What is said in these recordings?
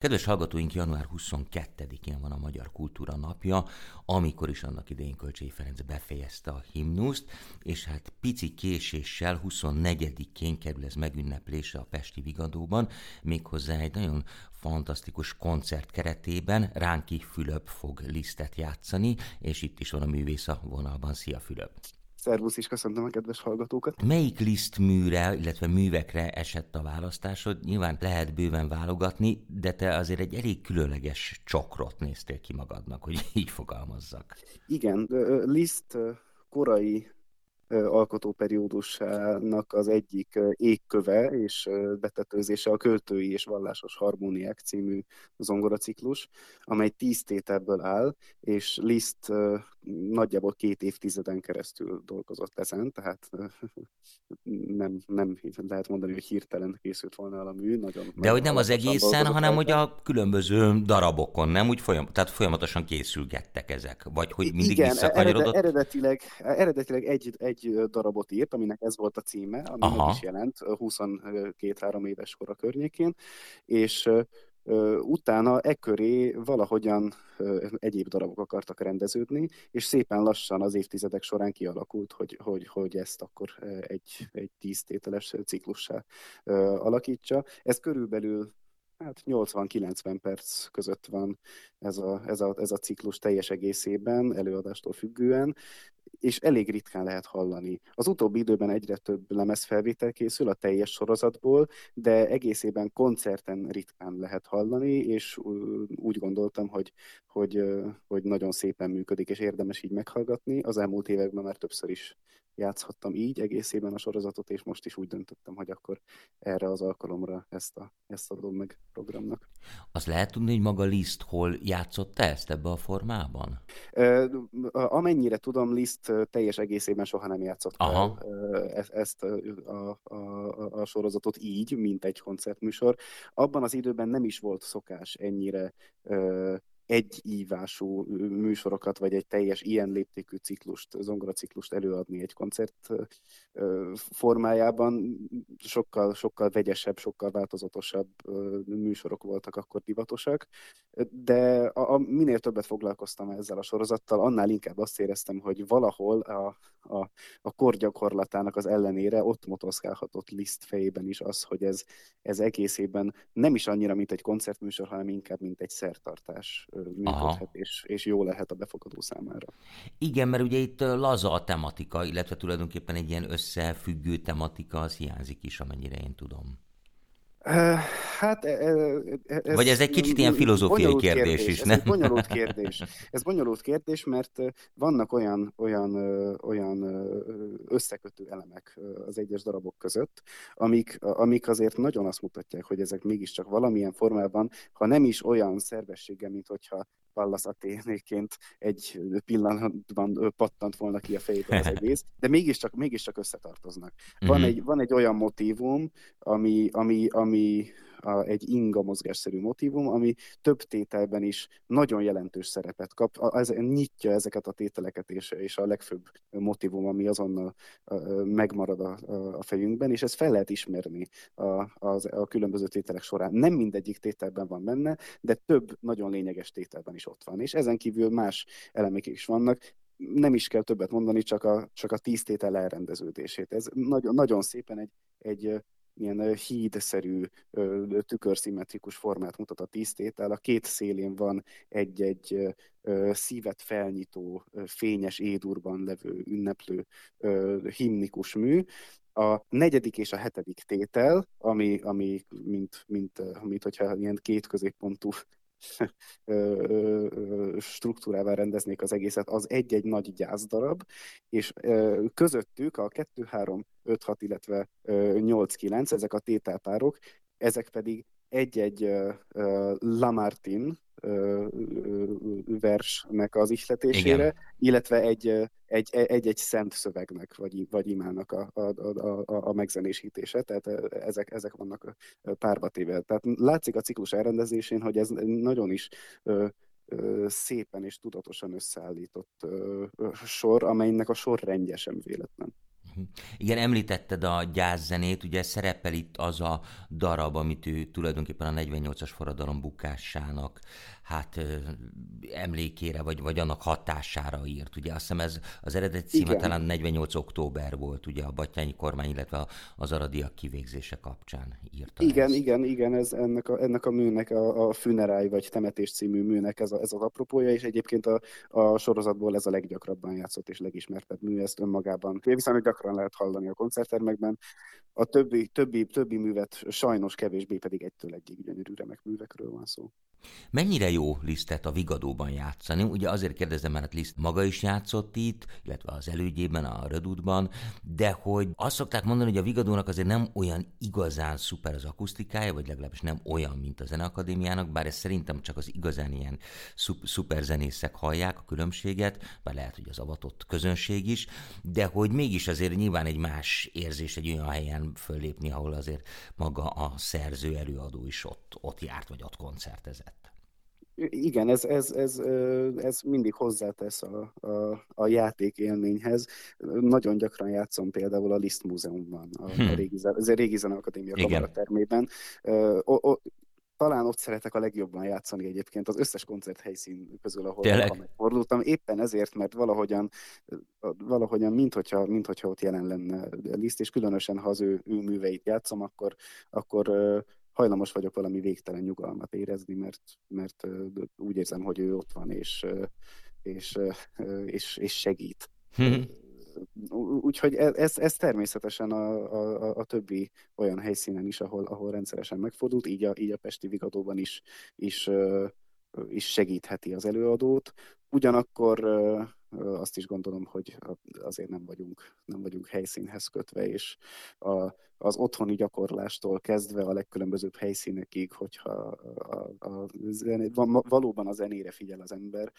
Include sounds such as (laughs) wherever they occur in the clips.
Kedves hallgatóink, január 22-én van a Magyar Kultúra Napja, amikor is annak idején Kölcsei Ferenc befejezte a himnuszt, és hát pici késéssel 24-én kerül ez megünneplése a Pesti Vigadóban, méghozzá egy nagyon fantasztikus koncert keretében Ránki Fülöp fog lisztet játszani, és itt is van a művész a vonalban. Szia Fülöp! Szervusz is, köszöntöm a kedves hallgatókat. Melyik liszt műre, illetve művekre esett a választásod? Nyilván lehet bőven válogatni, de te azért egy elég különleges csokrot néztél ki magadnak, hogy így fogalmazzak. Igen, Liszt korai alkotóperiódusának az egyik égköve és betetőzése a Költői és Vallásos Harmóniák című zongoraciklus, amely tíz tételből áll, és Liszt nagyjából két évtizeden keresztül dolgozott ezen, tehát nem, nem lehet mondani, hogy hirtelen készült volna el a mű. Nagyon, De nagyon hogy nem az egészen, hanem hogy a különböző darabokon, nem úgy folyam, tehát folyamatosan készülgettek ezek, vagy hogy mindig Igen, visszakanyarodott? eredetileg, eredetileg egy, egy darabot írt, aminek ez volt a címe, ami Aha. meg is jelent 22-3 éves kora környékén, és utána e köré valahogyan egyéb darabok akartak rendeződni, és szépen lassan az évtizedek során kialakult, hogy, hogy, hogy ezt akkor egy, egy tíztételes ciklussá alakítsa. Ez körülbelül hát 80-90 perc között van ez a, ez, a, ez a ciklus teljes egészében, előadástól függően, és elég ritkán lehet hallani. Az utóbbi időben egyre több lemezfelvétel készül a teljes sorozatból, de egészében koncerten ritkán lehet hallani, és úgy gondoltam, hogy, hogy, hogy nagyon szépen működik, és érdemes így meghallgatni. Az elmúlt években már többször is játszhattam így egészében a sorozatot, és most is úgy döntöttem, hogy akkor erre az alkalomra ezt, a, ezt adom meg programnak. Az lehet tudni, hogy maga Liszt hol játszott ezt ebbe a formában? Amennyire tudom, Liszt teljes egészében soha nem játszott Aha. el ezt a, a, a, a sorozatot így, mint egy koncertműsor. Abban az időben nem is volt szokás ennyire egy ívású műsorokat, vagy egy teljes ilyen léptékű ciklust, zongoraciklust előadni egy koncert formájában. Sokkal, sokkal vegyesebb, sokkal változatosabb műsorok voltak akkor divatosak, de a, a, minél többet foglalkoztam ezzel a sorozattal, annál inkább azt éreztem, hogy valahol a, a, a korgyakorlatának az ellenére ott motoszkálhatott Liszt fejében is az, hogy ez, ez egészében nem is annyira, mint egy koncertműsor, hanem inkább, mint egy szertartás működhet, és, és jó lehet a befogadó számára. Igen, mert ugye itt laza a tematika, illetve tulajdonképpen egy ilyen összefüggő tematika, az hiányzik is, amennyire én tudom. Hát ez Vagy ez egy kicsit ilyen filozófiai kérdés, kérdés is, nem? Ez bonyolult kérdés. (laughs) Ez bonyolult kérdés, mert vannak olyan, olyan, olyan összekötő elemek az egyes darabok között, amik, amik azért nagyon azt mutatják, hogy ezek mégiscsak valamilyen formában, ha nem is olyan szervessége, mint hogyha Pallas Athénéként egy pillanatban pattant volna ki a fejéből az (laughs) egész, de mégiscsak, mégiscsak összetartoznak. Van, mm-hmm. egy, van egy olyan motívum, ami, ami, ami a, egy inga mozgásszerű motivum, ami több tételben is nagyon jelentős szerepet kap. Ez nyitja ezeket a tételeket, és, és a legfőbb motivum, ami azonnal megmarad a, a fejünkben, és ezt fel lehet ismerni a, a, a különböző tételek során. Nem mindegyik tételben van benne, de több nagyon lényeges tételben is ott van. És ezen kívül más elemek is vannak, nem is kell többet mondani, csak a, csak a tíz tétel elrendeződését. Ez nagyon, nagyon szépen egy, egy ilyen hídszerű, tükörszimmetrikus formát mutat a tisztétel. A két szélén van egy-egy szívet felnyitó, fényes édurban levő, ünneplő himnikus mű. A negyedik és a hetedik tétel, ami, ami mint, mint, mint hogyha ilyen két középpontú (laughs) struktúrával rendeznék az egészet, az egy-egy nagy gyászdarab, és közöttük a 2, 3, 5, 6, illetve 8, 9, ezek a tételpárok, ezek pedig egy-egy Lamartine versnek az ihletésére, Igen. illetve egy, egy, egy-egy szent szövegnek, vagy, vagy imának a, a, a, a megzenésítése, tehát ezek, ezek vannak párba téve. Tehát látszik a ciklus elrendezésén, hogy ez nagyon is szépen és tudatosan összeállított sor, amelynek a sorrendje sem véletlen. Igen, említetted a gyászzenét, ugye szerepel itt az a darab, amit ő tulajdonképpen a 48-as forradalom bukásának hát emlékére, vagy, vagy annak hatására írt. Ugye azt hiszem ez az eredeti címe talán 48 október volt, ugye a Battyányi kormány, illetve az aradiak kivégzése kapcsán írta Igen, ezt. igen, igen, ez ennek a, ennek a műnek, a, a Funeráj vagy Temetés című műnek ez, a, ez az apropója, és egyébként a, a sorozatból ez a leggyakrabban játszott és legismertebb mű, ezt önmagában. Viszont gyakran lehet hallani a koncerttermekben. A többi, többi, többi művet sajnos kevésbé pedig egytől egyig gyönyörű remek művekről van szó. Mennyire jó Lisztet a Vigadóban játszani? Ugye azért kérdezem, mert Liszt maga is játszott itt, illetve az elődjében, a Rödutban, de hogy azt szokták mondani, hogy a Vigadónak azért nem olyan igazán szuper az akusztikája, vagy legalábbis nem olyan, mint a Zeneakadémiának, bár ez szerintem csak az igazán ilyen szup- zenészek hallják a különbséget, bár lehet, hogy az avatott közönség is, de hogy mégis azért nyilván egy más érzés egy olyan helyen föllépni, ahol azért maga a szerző előadó is ott, ott járt, vagy ott koncertezett. Igen, ez, ez, ez, ez mindig hozzátesz a, a, a játék élményhez. Nagyon gyakran játszom például a Liszt Múzeumban, a, hmm. a régi, az a régi Zeneakadémia kamaratermében. O, o, talán ott szeretek a legjobban játszani egyébként az összes koncert helyszín közül, ahol megfordultam. Éppen ezért, mert valahogyan, valahogyan mint, hogyha, mint hogyha ott jelen lenne Liszt, és különösen, ha az ő, ő műveit játszom, akkor, akkor hajlamos vagyok valami végtelen nyugalmat érezni, mert, mert úgy érzem, hogy ő ott van, és, és, és, és segít. Hmm. Úgyhogy e, ez, ez természetesen a, a, a többi olyan helyszínen is, ahol, ahol rendszeresen megfordult, így a, így a Pesti Vigadóban is, is, is segítheti az előadót. Ugyanakkor azt is gondolom, hogy azért nem vagyunk, nem vagyunk helyszínhez kötve, és a, az otthoni gyakorlástól kezdve a legkülönbözőbb helyszínekig, hogyha a, a zené, valóban a zenére figyel az ember,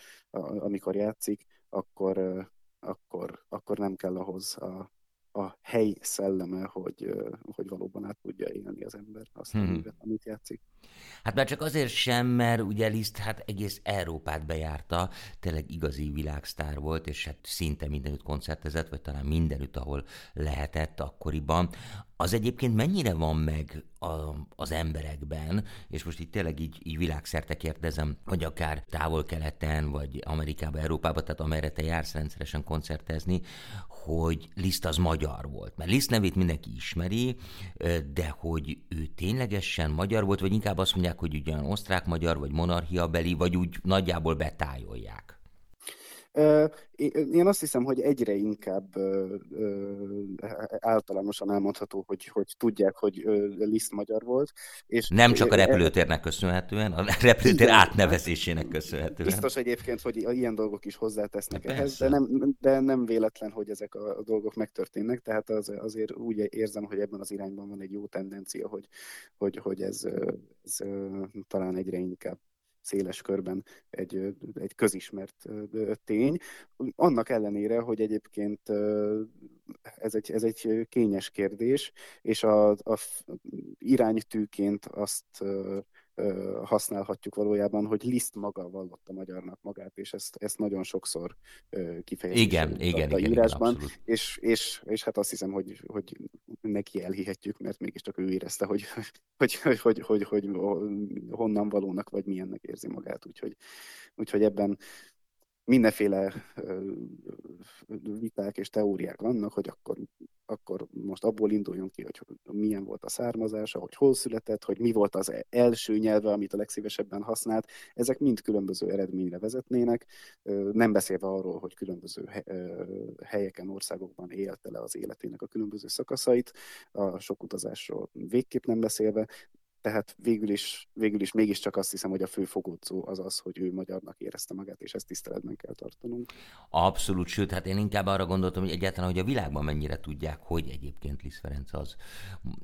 amikor játszik, akkor, akkor, akkor nem kell ahhoz a, a hely szelleme, hogy, hogy valóban át tudja élni az ember azt, hmm. amit, amit játszik. Hát már csak azért sem, mert ugye Liszt hát egész Európát bejárta, tényleg igazi világsztár volt, és hát szinte mindenütt koncertezett, vagy talán mindenütt, ahol lehetett akkoriban. Az egyébként mennyire van meg a, az emberekben, és most itt tényleg így, így világszerte kérdezem, vagy akár távol-keleten, vagy Amerikába, Európába, tehát amerre te jársz rendszeresen koncertezni, hogy Liszt az magyar volt. Mert Liszt nevét mindenki ismeri, de hogy ő ténylegesen magyar volt, vagy inkább azt mondják, hogy ugyan osztrák-magyar, vagy monarchiabeli, vagy úgy nagyjából betájolják. Én azt hiszem, hogy egyre inkább általánosan elmondható, hogy, hogy tudják, hogy Liszt magyar volt. És Nem csak a repülőtérnek köszönhetően, a repülőtér igen, átnevezésének köszönhetően. Biztos egyébként, hogy ilyen dolgok is hozzátesznek de ehhez, de nem, de nem véletlen, hogy ezek a dolgok megtörténnek, tehát az, azért úgy érzem, hogy ebben az irányban van egy jó tendencia, hogy, hogy, hogy ez, ez talán egyre inkább széles körben egy, egy közismert tény. Annak ellenére, hogy egyébként ez egy, ez egy kényes kérdés, és a, a iránytűként azt használhatjuk valójában, hogy Liszt maga vallotta magyarnak magát, és ezt, ezt nagyon sokszor kifejezni igen, igen, a igen, írásban, igen, és, és, és hát azt hiszem, hogy, hogy neki elhihetjük, mert mégiscsak ő érezte, hogy, (laughs) hogy, hogy, hogy, hogy, hogy honnan valónak, vagy milyennek érzi magát, úgyhogy, úgyhogy ebben mindenféle viták és teóriák vannak, hogy akkor, akkor most abból induljunk ki, hogy milyen volt a származása, hogy hol született, hogy mi volt az első nyelve, amit a legszívesebben használt. Ezek mind különböző eredményre vezetnének, nem beszélve arról, hogy különböző helyeken, országokban élte le az életének a különböző szakaszait, a sok utazásról végképp nem beszélve, tehát végül is, végül is mégiscsak azt hiszem, hogy a fő fogódzó az az, hogy ő magyarnak érezte magát, és ezt tiszteletben kell tartanunk. Abszolút, sőt, hát én inkább arra gondoltam, hogy egyáltalán, hogy a világban mennyire tudják, hogy egyébként Liszt Ferenc az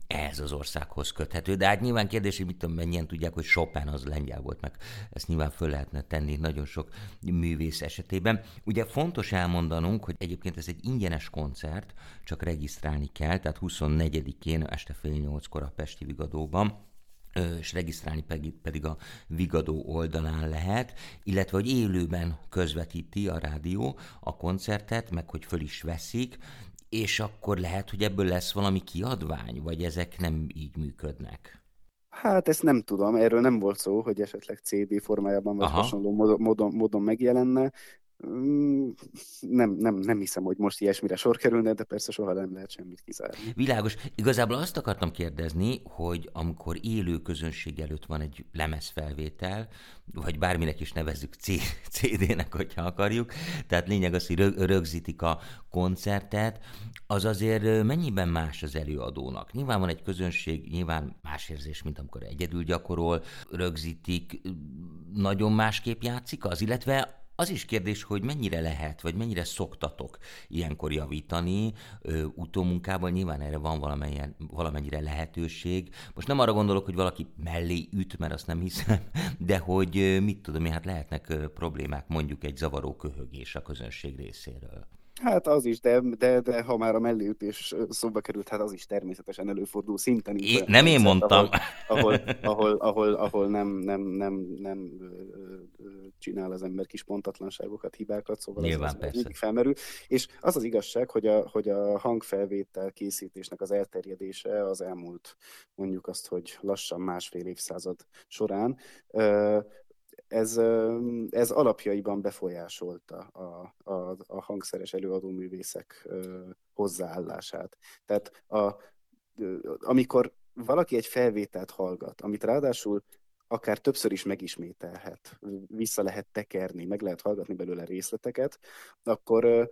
ehhez az országhoz köthető. De hát nyilván kérdés, hogy mit tudom, mennyien tudják, hogy Chopin az lengyel volt, meg ezt nyilván föl lehetne tenni nagyon sok művész esetében. Ugye fontos elmondanunk, hogy egyébként ez egy ingyenes koncert, csak regisztrálni kell, tehát 24-én este fél nyolckor a Pesti Vigadóban és regisztrálni pedig a Vigadó oldalán lehet, illetve hogy élőben közvetíti a rádió a koncertet, meg hogy föl is veszik, és akkor lehet, hogy ebből lesz valami kiadvány, vagy ezek nem így működnek? Hát ezt nem tudom, erről nem volt szó, hogy esetleg CD formájában vagy Aha. hasonló módon, módon, megjelenne. Mm, nem, nem, nem hiszem, hogy most ilyesmire sor kerülne, de persze soha nem lehet semmit kizárni. Világos. Igazából azt akartam kérdezni, hogy amikor élő közönség előtt van egy lemezfelvétel, vagy bárminek is nevezzük CD-nek, hogyha akarjuk, tehát lényeg az, hogy rögzítik a koncertet, az azért mennyiben más az előadónak? Nyilván van egy közönség, nyilván más érzés, mint amikor egyedül gyakorol, rögzítik, nagyon másképp játszik az, illetve az is kérdés, hogy mennyire lehet, vagy mennyire szoktatok ilyenkor javítani ö, utómunkában, nyilván erre van valamennyire lehetőség. Most nem arra gondolok, hogy valaki mellé üt, mert azt nem hiszem, de hogy mit tudom én, hát lehetnek problémák mondjuk egy zavaró köhögés a közönség részéről. Hát az is, de, de, de ha már a mellőütés szóba került, hát az is természetesen előfordul szinten. Is, nem én mondtam. Ahol, ahol, (laughs) ahol, ahol, ahol nem, nem, nem, nem csinál az ember kis pontatlanságokat, hibákat, szóval Nyilván, az, az mindig felmerül. És az az igazság, hogy a, hogy a hangfelvétel készítésnek az elterjedése az elmúlt, mondjuk azt, hogy lassan másfél évszázad során ez, ez alapjaiban befolyásolta a, a, a hangszeres előadóművészek hozzáállását. Tehát a, amikor valaki egy felvételt hallgat, amit ráadásul akár többször is megismételhet, vissza lehet tekerni, meg lehet hallgatni belőle részleteket, akkor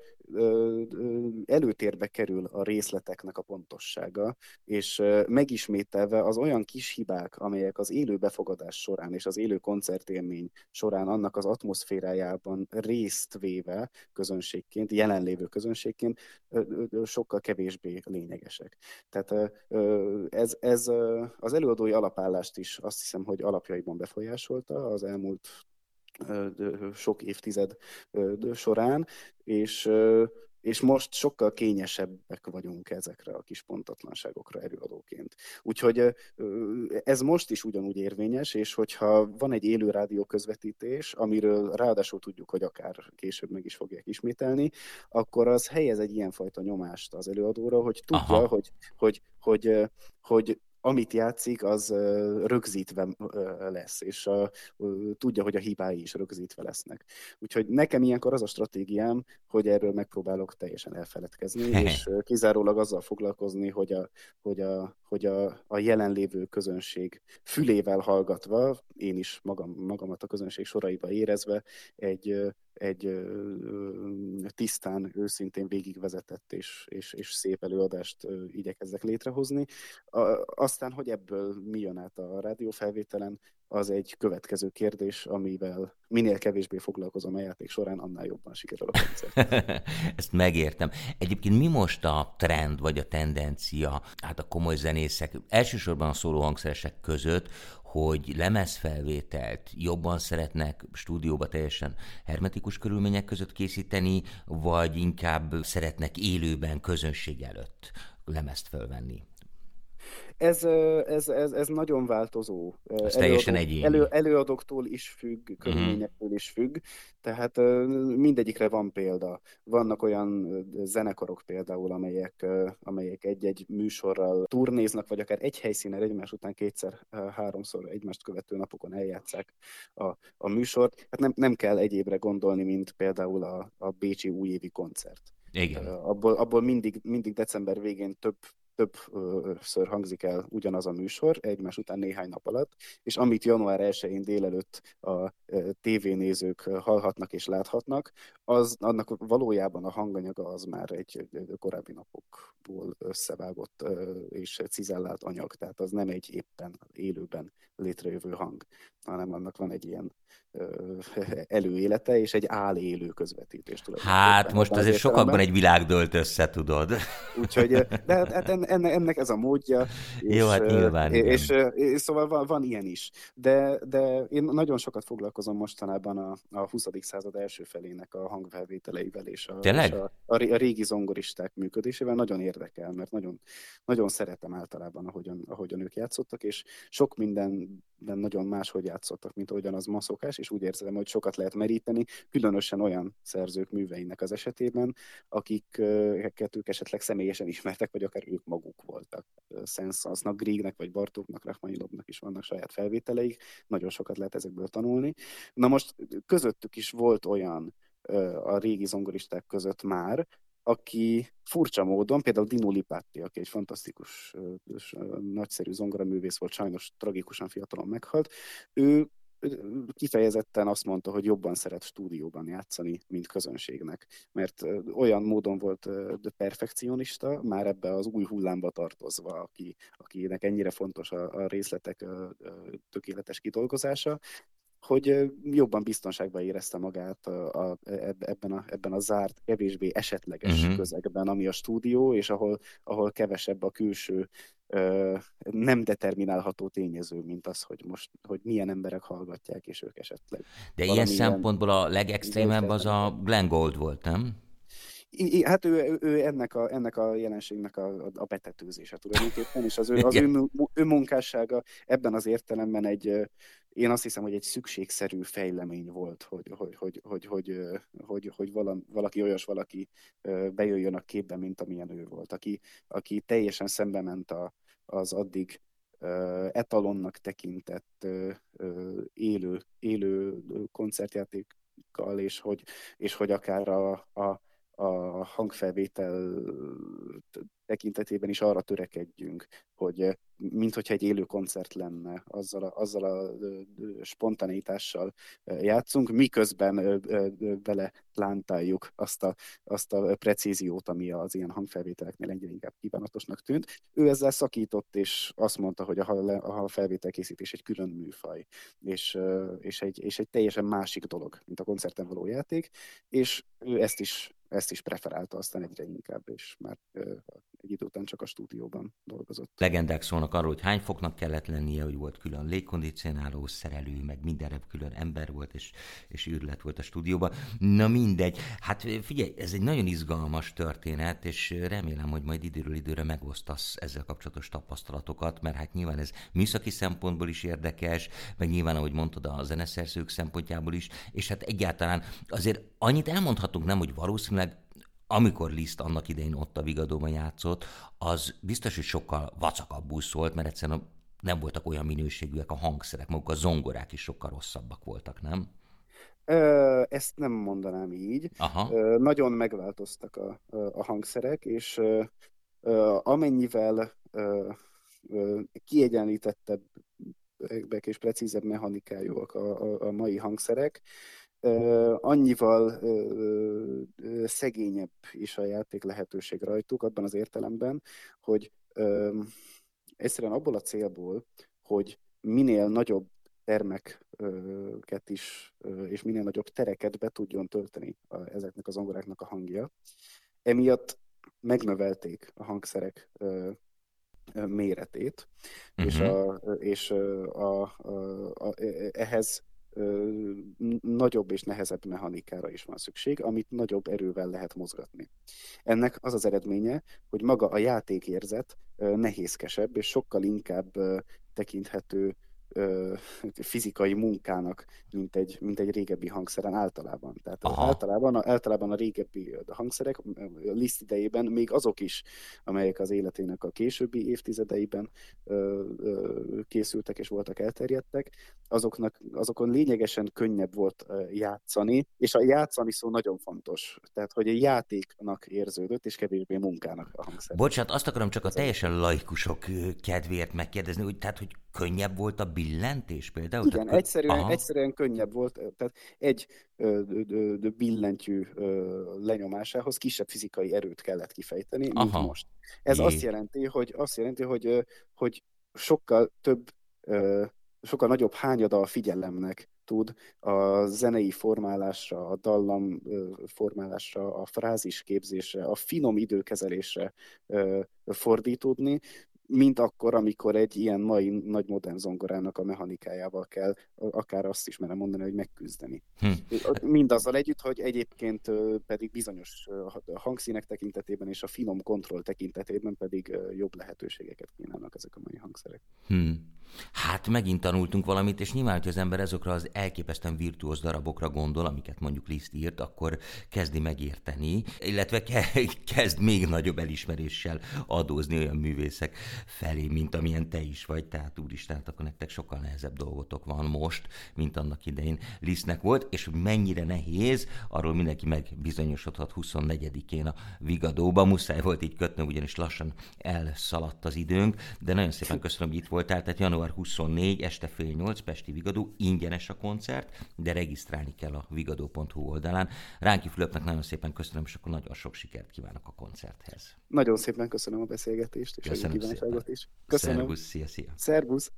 előtérbe kerül a részleteknek a pontossága, és megismételve az olyan kis hibák, amelyek az élő befogadás során és az élő koncertélmény során annak az atmoszférájában részt véve közönségként, jelenlévő közönségként sokkal kevésbé lényegesek. Tehát ez, ez az előadói alapállást is azt hiszem, hogy alapjaiban befolyásolta az elmúlt sok évtized során, és és most sokkal kényesebbek vagyunk ezekre a kis pontatlanságokra előadóként. Úgyhogy ez most is ugyanúgy érvényes, és hogyha van egy élő rádió közvetítés, amiről ráadásul tudjuk, hogy akár később meg is fogják ismételni, akkor az helyez egy ilyenfajta nyomást az előadóra, hogy tudja, hogy, hogy, hogy, hogy amit játszik, az rögzítve lesz, és a, tudja, hogy a hibái is rögzítve lesznek. Úgyhogy nekem ilyenkor az a stratégiám, hogy erről megpróbálok teljesen elfeledkezni, és kizárólag azzal foglalkozni, hogy a, hogy a, hogy a, a jelenlévő közönség fülével hallgatva, én is magam, magamat a közönség soraiba érezve, egy, egy tisztán, őszintén végigvezetett és, és, és szép előadást igyekezzek létrehozni. Aztán, hogy ebből mi jön át a rádiófelvételen, az egy következő kérdés, amivel minél kevésbé foglalkozom a játék során, annál jobban sikerül a koncert. (laughs) Ezt megértem. Egyébként mi most a trend, vagy a tendencia, hát a komoly zenészek, elsősorban a szólóhangszeresek között, hogy lemezfelvételt jobban szeretnek stúdióba teljesen hermetikus körülmények között készíteni, vagy inkább szeretnek élőben közönség előtt lemezt felvenni? Ez, ez, ez, ez nagyon változó. Ez teljesen egyéni. Elő, előadóktól is függ, mhm. körülményektől is függ, tehát mindegyikre van példa. Vannak olyan zenekarok például, amelyek, amelyek egy-egy műsorral turnéznak, vagy akár egy helyszínen egymás után kétszer, háromszor egymást követő napokon eljátszák a, a műsort. Hát nem, nem kell egyébre gondolni, mint például a, a Bécsi újévi koncert. Igen. Abból, abból mindig, mindig december végén több többször hangzik el ugyanaz a műsor, egymás után néhány nap alatt, és amit január 1-én délelőtt a tévénézők hallhatnak és láthatnak, az, annak valójában a hanganyaga az már egy korábbi napokból összevágott és cizellált anyag, tehát az nem egy éppen élőben létrejövő hang, hanem annak van egy ilyen (laughs) előélete és egy álélő közvetítés. Hát most azért, azért sokakban egy világ dölt össze, tudod. Úgyhogy, (laughs) de hát, hát enne, ennek ez a módja. És, Jó, hát nyilván. És, és, és szóval van, van ilyen is. De, de én nagyon sokat foglalkozom mostanában a, a 20. század első felének a hangfelvételeivel és a, és a, a, a régi zongoristák működésével. Nagyon érdekel, mert nagyon, nagyon szeretem általában, ahogyan, ahogyan ők játszottak, és sok minden de nagyon máshogy játszottak, mint ahogyan az ma szokás, és úgy érzem, hogy sokat lehet meríteni, különösen olyan szerzők műveinek az esetében, akiket ők esetleg személyesen ismertek, vagy akár ők maguk voltak. Sensansnak, Griegnek, vagy Bartóknak, Rachmaninovnak is vannak saját felvételeik, nagyon sokat lehet ezekből tanulni. Na most közöttük is volt olyan a régi zongoristák között már, aki furcsa módon, például Dino Lipatti, aki egy fantasztikus, nagyszerű zongoraművész volt, sajnos tragikusan fiatalon meghalt, ő kifejezetten azt mondta, hogy jobban szeret stúdióban játszani, mint közönségnek, mert olyan módon volt perfekcionista, már ebbe az új hullámba tartozva, aki, akinek ennyire fontos a, a részletek tökéletes kidolgozása, hogy jobban biztonságban érezte magát a, a, ebben, a, ebben a zárt, kevésbé esetleges uh-huh. közegben, ami a stúdió, és ahol, ahol kevesebb a külső nem determinálható tényező, mint az, hogy most, hogy milyen emberek hallgatják, és ők esetleg. De ilyen szempontból a legextrémebb az a Glenn Gold volt, nem? Hát ő, ő ennek, a, ennek a jelenségnek a, a betetőzése tulajdonképpen, és az ő, az ő, ő munkássága ebben az értelemben egy, én azt hiszem, hogy egy szükségszerű fejlemény volt, hogy, hogy, hogy, hogy, hogy, hogy, hogy valaki olyas valaki bejöjjön a képbe, mint amilyen ő volt, aki, aki teljesen szembe ment a, az addig etalonnak tekintett élő, élő koncertjátékkal, és hogy, és hogy akár a, a, a hangfelvétel tekintetében is arra törekedjünk, hogy mint hogyha egy élő koncert lenne, azzal a, azzal a spontaneitással játszunk, miközben bele lántáljuk azt a, azt a precíziót, ami az ilyen hangfelvételeknél egyre inkább kívánatosnak tűnt. Ő ezzel szakított, és azt mondta, hogy a, a felvételkészítés egy külön műfaj, és, és, egy, és egy teljesen másik dolog, mint a koncerten való játék, és ő ezt is ezt is preferálta aztán egyre inkább, és már egy idő után csak a stúdióban dolgozott. Legendák szólnak arról, hogy hány foknak kellett lennie, hogy volt külön légkondicionáló szerelő, meg mindenre külön ember volt, és, és űrlet volt a stúdióban. Na mindegy. Hát figyelj, ez egy nagyon izgalmas történet, és remélem, hogy majd időről időre megosztasz ezzel kapcsolatos tapasztalatokat, mert hát nyilván ez műszaki szempontból is érdekes, meg nyilván, ahogy mondtad, a zeneszerzők szempontjából is, és hát egyáltalán azért annyit elmondhatunk nem, hogy valószínűleg amikor Liszt annak idején ott a Vigadóban játszott, az biztos, hogy sokkal vacakabbul szólt, mert egyszerűen nem voltak olyan minőségűek a hangszerek, maguk a zongorák is sokkal rosszabbak voltak, nem? Ö, ezt nem mondanám így. Aha. Ö, nagyon megváltoztak a, a hangszerek, és ö, amennyivel kiegyenlítettebbek és precízebb mechanikájúak a, a, a mai hangszerek, annyival szegényebb is a játék lehetőség rajtuk, abban az értelemben, hogy egyszerűen abból a célból, hogy minél nagyobb termeket is, és minél nagyobb tereket be tudjon tölteni a, ezeknek az zongoráknak a hangja. Emiatt megnövelték a hangszerek méretét, uh-huh. és, a, és a, a, a, ehhez nagyobb és nehezebb mechanikára is van szükség, amit nagyobb erővel lehet mozgatni. Ennek az az eredménye, hogy maga a játékérzet nehézkesebb, és sokkal inkább tekinthető fizikai munkának, mint egy, mint egy régebbi hangszeren általában. Tehát Aha. általában, általában a régebbi hangszerek Liszt idejében még azok is, amelyek az életének a későbbi évtizedeiben ö, ö, készültek és voltak elterjedtek, azoknak, azokon lényegesen könnyebb volt játszani, és a játszani szó nagyon fontos. Tehát, hogy a játéknak érződött, és kevésbé munkának a hangszer. Bocsánat, azt akarom csak a teljesen laikusok kedvéért megkérdezni, hogy tehát, hogy könnyebb volt a billentés például? Igen, tehát, egyszerűen, egyszerűen könnyebb volt. Tehát egy ö, ö, ö, billentyű ö, lenyomásához kisebb fizikai erőt kellett kifejteni, mint Aha. most. Ez Jé. azt jelenti, hogy, azt jelenti, hogy, hogy sokkal több, ö, sokkal nagyobb hányada a figyelemnek tud a zenei formálásra, a dallam formálásra, a frázis képzésre, a finom időkezelésre fordítódni, mint akkor, amikor egy ilyen mai nagy modern zongorának a mechanikájával kell akár azt is merem mondani, hogy megküzdeni. Hm. Mindazzal együtt, hogy egyébként pedig bizonyos hangszínek tekintetében és a finom kontroll tekintetében pedig jobb lehetőségeket kínálnak ezek a mai hangszerek. Hm. Hát megint tanultunk valamit, és nyilván, hogy az ember ezokra az elképesztően virtuóz darabokra gondol, amiket mondjuk Liszt írt, akkor kezdi megérteni, illetve ke- (laughs) kezd még nagyobb elismeréssel adózni olyan művészek felé, mint amilyen te is vagy. Tehát úristen, hát akkor nektek sokkal nehezebb dolgotok van most, mint annak idején Lisztnek volt, és hogy mennyire nehéz, arról mindenki megbizonyosodhat 24-én a Vigadóba. Muszáj volt így kötni, ugyanis lassan elszaladt az időnk, de nagyon szépen köszönöm, hogy itt voltál. Tehát január 24, este fél nyolc, Pesti Vigadó, ingyenes a koncert, de regisztrálni kell a vigadó.hu oldalán. Ránki Fülöpnek nagyon szépen köszönöm, és akkor nagyon sok sikert kívánok a koncerthez. Nagyon szépen köszönöm a beszélgetést, és köszönöm a kívánságot is. Köszönöm. Szervusz, szia, szia. Szervusz.